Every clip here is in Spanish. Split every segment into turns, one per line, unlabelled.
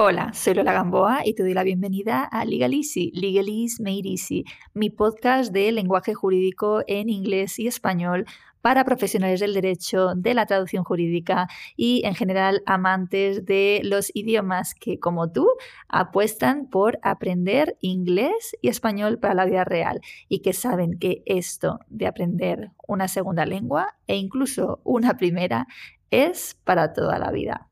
Hola, soy Lola Gamboa y te doy la bienvenida a Legal Easy, Legal Made Easy, mi podcast de lenguaje jurídico en inglés y español para profesionales del derecho, de la traducción jurídica y en general amantes de los idiomas que como tú apuestan por aprender inglés y español para la vida real y que saben que esto de aprender una segunda lengua e incluso una primera es para toda la vida.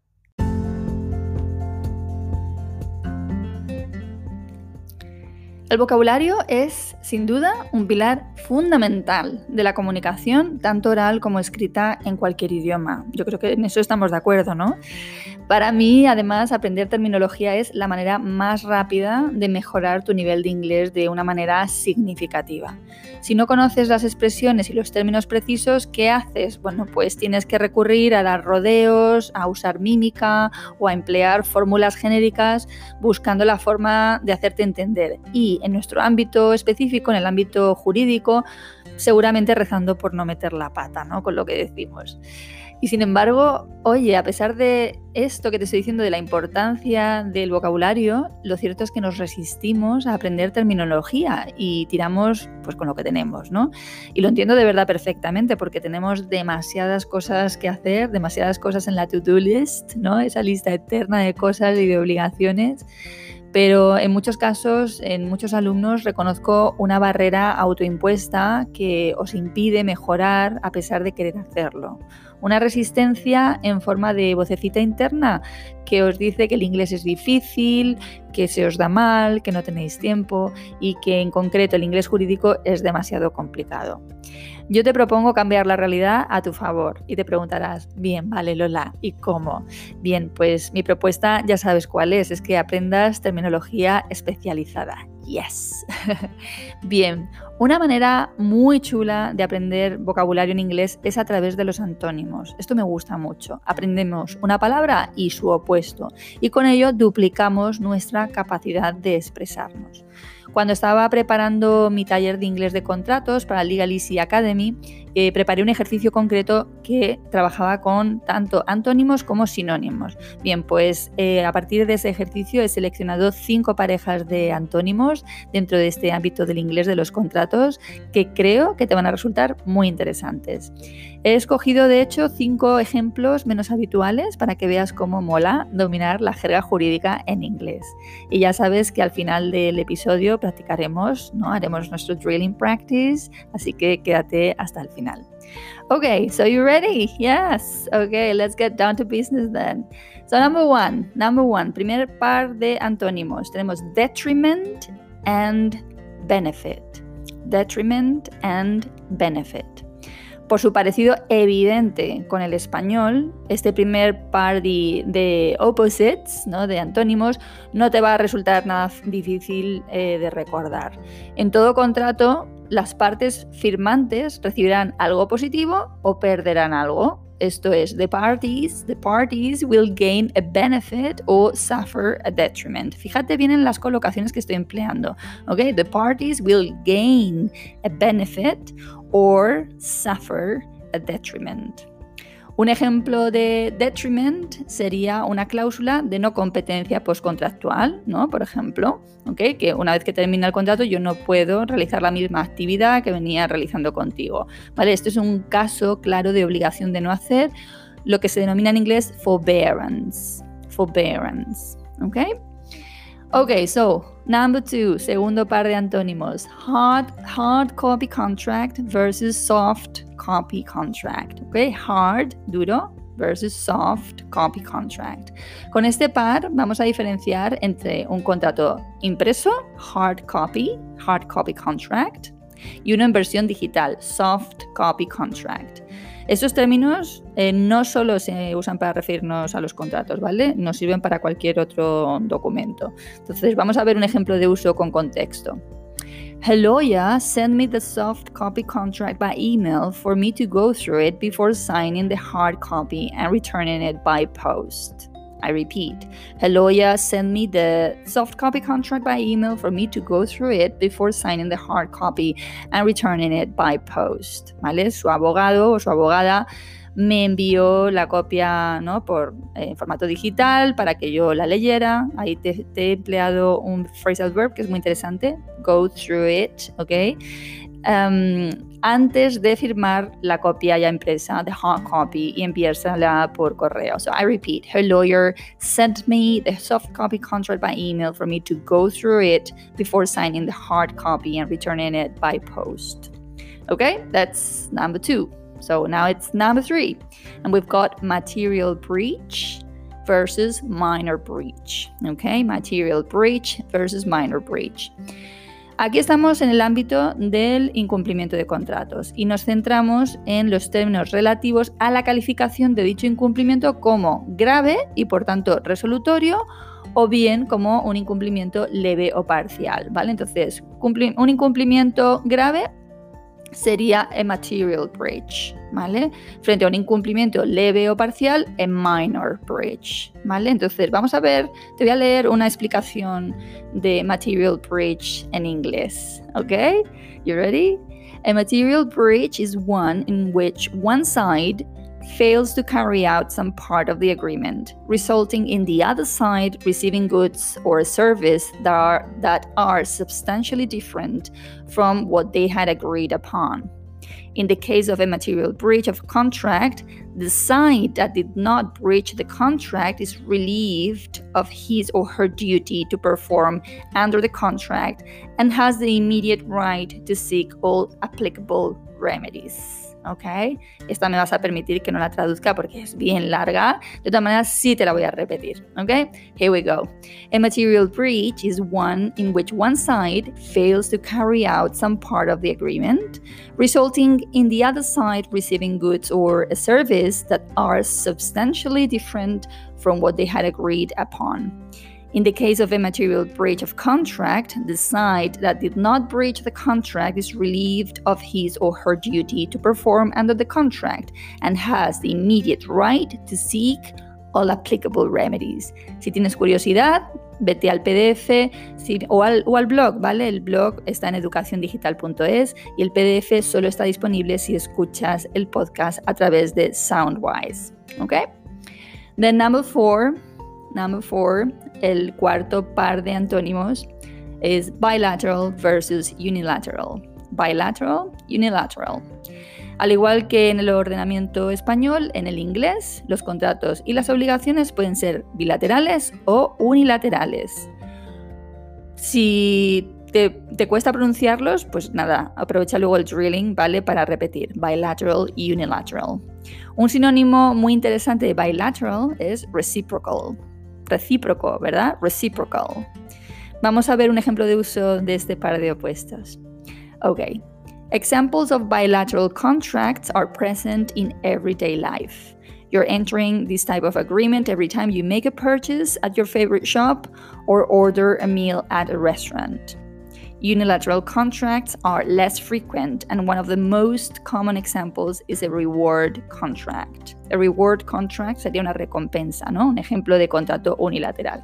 El vocabulario es, sin duda, un pilar fundamental de la comunicación, tanto oral como escrita en cualquier idioma. Yo creo que en eso estamos de acuerdo, ¿no? Para mí, además, aprender terminología es la manera más rápida de mejorar tu nivel de inglés de una manera significativa. Si no conoces las expresiones y los términos precisos, ¿qué haces? Bueno, pues tienes que recurrir a dar rodeos, a usar mímica o a emplear fórmulas genéricas buscando la forma de hacerte entender. Y en nuestro ámbito específico, en el ámbito jurídico, seguramente rezando por no meter la pata, ¿no? Con lo que decimos. Y sin embargo, oye, a pesar de esto que te estoy diciendo de la importancia del vocabulario, lo cierto es que nos resistimos a aprender terminología y tiramos pues con lo que tenemos, ¿no? Y lo entiendo de verdad perfectamente porque tenemos demasiadas cosas que hacer, demasiadas cosas en la to-do list, ¿no? Esa lista eterna de cosas y de obligaciones pero en muchos casos, en muchos alumnos, reconozco una barrera autoimpuesta que os impide mejorar a pesar de querer hacerlo. Una resistencia en forma de vocecita interna que os dice que el inglés es difícil, que se os da mal, que no tenéis tiempo y que en concreto el inglés jurídico es demasiado complicado. Yo te propongo cambiar la realidad a tu favor y te preguntarás, bien, vale Lola, ¿y cómo? Bien, pues mi propuesta ya sabes cuál es, es que aprendas terminología especializada. Yes. bien, una manera muy chula de aprender vocabulario en inglés es a través de los antónimos. Esto me gusta mucho. Aprendemos una palabra y su opuesto y con ello duplicamos nuestra capacidad de expresarnos. Cuando estaba preparando mi taller de inglés de contratos para Legal Easy Academy, eh, preparé un ejercicio concreto que trabajaba con tanto antónimos como sinónimos. Bien, pues eh, a partir de ese ejercicio he seleccionado cinco parejas de antónimos dentro de este ámbito del inglés de los contratos que creo que te van a resultar muy interesantes. He escogido de hecho cinco ejemplos menos habituales para que veas cómo mola dominar la jerga jurídica en inglés. Y ya sabes que al final del episodio practicaremos, ¿no? Haremos nuestro drilling practice, así que quédate hasta el final. Okay, so you ready? Yes. Okay, let's get down to business then. So number one, number one, primer par de antónimos. Tenemos detriment and benefit. Detriment and benefit. Por su parecido evidente con el español, este primer par de, opposites, ¿no? de antónimos, no te va a resultar nada difícil eh, de recordar. En todo contrato, las partes firmantes recibirán algo positivo o perderán algo. Esto es, the parties, the parties will gain a benefit or suffer a detriment. Fíjate bien en las colocaciones que estoy empleando. Okay, the parties will gain a benefit or suffer a detriment. Un ejemplo de detriment sería una cláusula de no competencia postcontractual, ¿no? Por ejemplo, que una vez que termina el contrato yo no puedo realizar la misma actividad que venía realizando contigo. ¿vale? Esto es un caso claro de obligación de no hacer, lo que se denomina en inglés forbearance. Forbearance. ¿okay? Ok, so number two, segundo par de antónimos. Hard, hard copy contract versus soft copy contract. Ok, hard, duro, versus soft copy contract. Con este par vamos a diferenciar entre un contrato impreso, hard copy, hard copy contract, y uno en versión digital, soft copy contract. Estos términos eh, no solo se usan para referirnos a los contratos, ¿vale? Nos sirven para cualquier otro documento. Entonces, vamos a ver un ejemplo de uso con contexto. Hello, yeah, send me the soft copy contract by email for me to go through it before signing the hard copy and returning it by post. I repeat, Heloya sent me the soft copy contract by email for me to go through it before signing the hard copy and returning it by post. ¿Vale? Su abogado o su abogada me envió la copia ¿no? por eh, formato digital para que yo la leyera. Ahí te, he empleado un phrasal verb que es muy interesante, go through it, ¿ok? Em, antes de firmar la copia ya impresa, the hard copy, y enviársela por correo. So I repeat, her lawyer sent me the soft copy contract by email for me to go through it before signing the hard copy and returning it by post. Okay, that's number two. So now it's number three. And we've got material breach versus minor breach. Okay, material breach versus minor breach. Aquí estamos en el ámbito del incumplimiento de contratos y nos centramos en los términos relativos a la calificación de dicho incumplimiento como grave y por tanto resolutorio o bien como un incumplimiento leve o parcial, ¿vale? Entonces, un incumplimiento grave sería a material breach, ¿vale? Frente a un incumplimiento leve o parcial, a minor breach, ¿vale? Entonces, vamos a ver, te voy a leer una explicación de material breach en inglés, ¿ok? You ready? A material breach is one in which one side fails to carry out some part of the agreement, resulting in the other side receiving goods or a service that are, that are substantially different from what they had agreed upon. In the case of a material breach of contract, the side that did not breach the contract is relieved of his or her duty to perform under the contract and has the immediate right to seek all applicable remedies. ¿Ok? Esta me vas a permitir que no la traduzca porque es bien larga. De todas maneras, sí te la voy a repetir, ¿ok? Here we go. A material breach is one in which one side fails to carry out some part of the agreement, resulting in the other side receiving goods or a service that are substantially different from what they had agreed upon. In the case of a material breach of contract, the side that did not breach the contract is relieved of his or her duty to perform under the contract and has the immediate right to seek all applicable remedies. Si tienes curiosidad, vete al PDF si, o, al, o, al, blog, ¿vale? El blog está en educaciondigital.es y el PDF solo está disponible si escuchas el podcast a través de Soundwise. ¿Ok? Then number four, number four, el cuarto par de antónimos es bilateral versus unilateral. Bilateral, unilateral. Al igual que en el ordenamiento español, en el inglés, los contratos y las obligaciones pueden ser bilaterales o unilaterales. Si te, te, cuesta pronunciarlos, pues nada, aprovecha luego el drilling, ¿vale? Para repetir, bilateral y unilateral. Un sinónimo muy interesante de bilateral es reciprocal recíproco, ¿verdad? Reciprocal. Vamos a ver un ejemplo de uso de este par de opuestos. Okay. Examples of bilateral contracts are present in everyday life. You're entering this type of agreement every time you make a purchase at your favorite shop or order a meal at a restaurant. Unilateral contracts are less frequent, and one of the most common examples is a reward contract. A reward contract sería una recompensa, ¿no? Un ejemplo de contrato unilateral.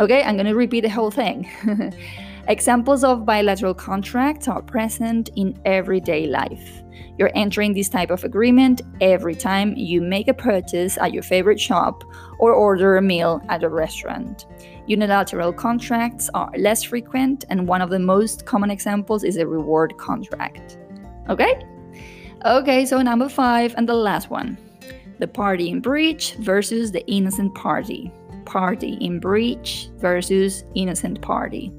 Okay, I'm going to repeat the whole thing. Examples of bilateral contracts are present in everyday life. You're entering this type of agreement every time you make a purchase at your favorite shop or order a meal at a restaurant. Unilateral contracts are less frequent, and one of the most common examples is a reward contract. Okay? Okay, so number five and the last one the party in breach versus the innocent party. Party in breach versus innocent party.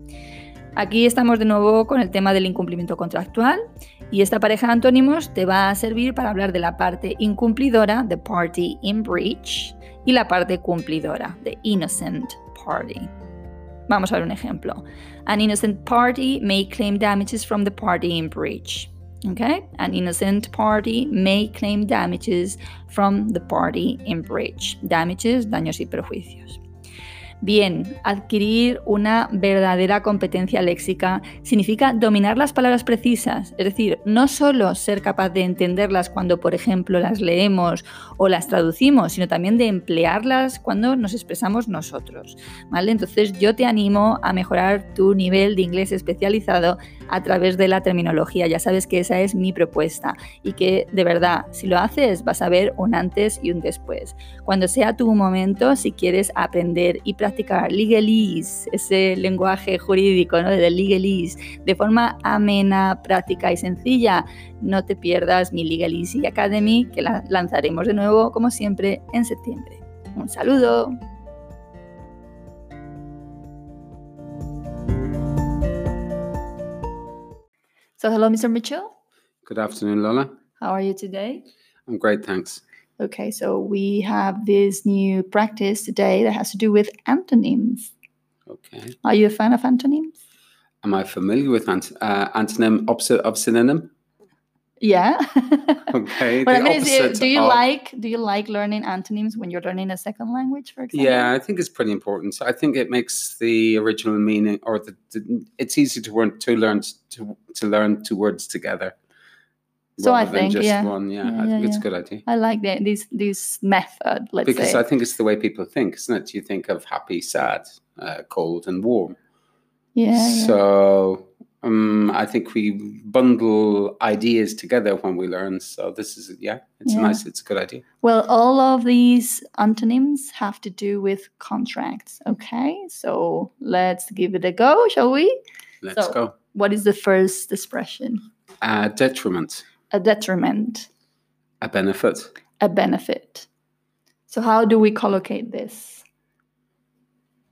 Aquí estamos de nuevo con el tema del incumplimiento contractual y esta pareja de antónimos te va a servir para hablar de la parte incumplidora, the party in breach, y la parte cumplidora, the innocent party. Vamos a ver un ejemplo. An innocent party may claim damages from the party in breach. Okay? An innocent party may claim damages from the party in breach. Damages, daños y perjuicios. Bien, adquirir una verdadera competencia léxica significa dominar las palabras precisas, es decir, no solo ser capaz de entenderlas cuando, por ejemplo, las leemos o las traducimos, sino también de emplearlas cuando nos expresamos nosotros. ¿vale? Entonces yo te animo a mejorar tu nivel de inglés especializado a través de la terminología. Ya sabes que esa es mi propuesta y que de verdad, si lo haces, vas a ver un antes y un después. Cuando sea tu momento, si quieres aprender y practicar legalese, ese lenguaje jurídico ¿no? de legalese, de forma amena, práctica y sencilla, no te pierdas mi Legalese Academy, que la lanzaremos de nuevo, como siempre, en septiembre. Un saludo. So, hello, Mr. Mitchell.
Good afternoon, Lola.
How are you today?
I'm great, thanks.
Okay, so we have this new practice today that has to do with antonyms.
Okay.
Are you a fan of antonyms?
Am I familiar with ant- uh, antonym opposite of synonym?
Yeah.
Okay.
but I mean, is it- do you
of-
like do you like learning antonyms when you're learning a second language, for example?
Yeah, I think it's pretty important. So I think it makes the original meaning, or the, the it's easy to learn to learn to to learn two words together.
So I think,
just
yeah.
one. Yeah,
Yeah,
I think
yeah,
it's a good idea.
I like the, this this method. Let's
Because
say.
I think it's the way people think, isn't it? You think of happy, sad, uh, cold, and warm.
yeah, yeah.
So um, I think we bundle ideas together when we learn. So this is yeah, it's
Yeah.
nice. It's a good idea.
Well, all of these antonyms have to do with contracts. Okay, so let's give it a go, shall we?
Let's
So-
go.
What is the first expression?
Uh, detriment,
A detriment,
a benefit,
a benefit. So, how do we collocate this?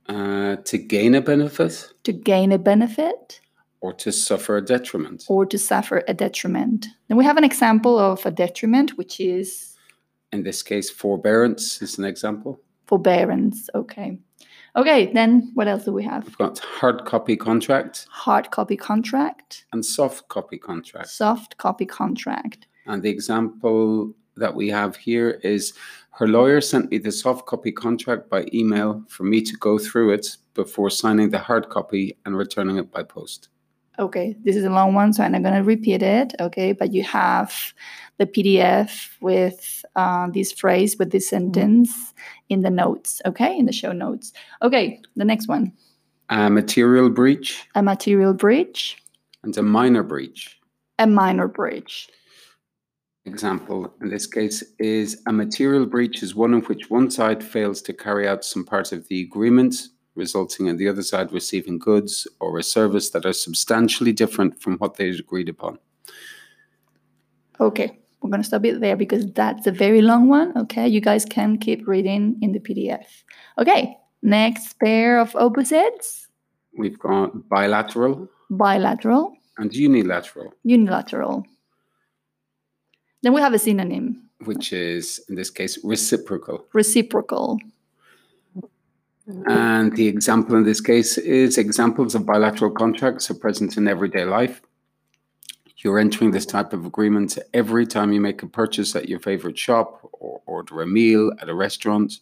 uh, to gain a benefit
To gain a benefit
or to suffer a detriment.
or to suffer a detriment? Then we have an example of a detriment, which is
In this case, forbearance is an example.
forbearance. Okay. Okay, then what else do we have?
We've got hard copy contract
Hard copy contract,
and soft copy contract.
soft copy contract.
And the example that we have here is her lawyer sent me the soft copy contract by email for me to go through it before signing the hard copy and returning it by post.
Okay, this is a long one, so I'm not going to repeat it. Okay, but you have the PDF with uh, this phrase, with this sentence in the notes. Okay, in the show notes. Okay, the next one
A material breach
a material breach,
and a minor breach.
a minor breach.
Example in this case is a material breach is one in which one side fails to carry out some part of the agreement, resulting in the other side receiving goods or a service that are substantially different from what they agreed upon.
Okay, we're going to stop it there because that's a very long one. Okay, you guys can keep reading in the PDF. Okay, next pair of opposites
We've got bilateral
bilateral,
and unilateral,
unilateral. Then we have a synonym
which is in this case reciprocal.
reciprocal.
And the example in this case is examples of bilateral contracts are present in everyday life. You're entering this type of agreement every time you make a purchase at your favorite shop or order a meal at a restaurant.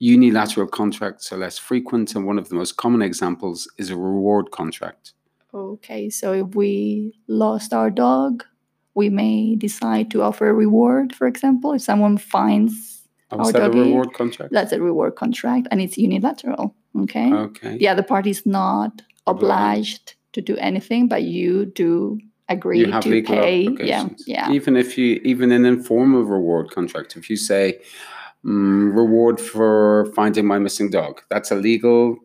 Unilateral contracts are less frequent, and one of the most common examples is a reward contract.
Okay, so if we lost our dog, we may decide to offer a reward, for example. If someone finds
Oh, is that a reward contract?
that's a reward contract and it's unilateral. Okay.
Okay.
The other party is not obliged to do anything, but you do agree
you have
to
legal
pay. Yeah. Yeah.
Even if you, even an informal reward contract, if you say mm, reward for finding my missing dog, that's a legal.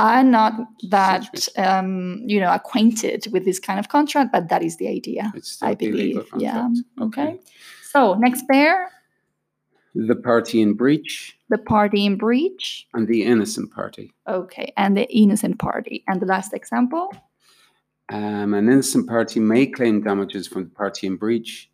I'm not that um, you know acquainted with this kind of contract, but that is the idea.
It's still
I believe. Yeah.
contract.
Okay. So next pair,
The party in breach
the party in breach.
and the innocent party.
Okay, and the innocent party. And the last example,
Um, an innocent party may claim damages from the party in breach.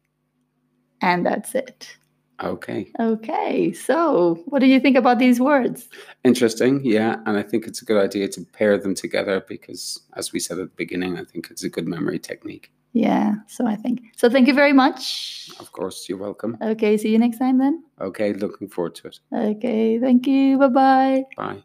and that's it.
Okay,
Okay, so what do you think about these words?
interesting. Yeah, and I think it's a good idea to pair them together because, as we said at the beginning, I think it's a good memory technique.
Yeah, so I think. So thank you very much.
Of course, you're welcome.
Okay, see you next time then.
Okay, looking forward to it.
Okay, thank you. Bye bye.
Bye.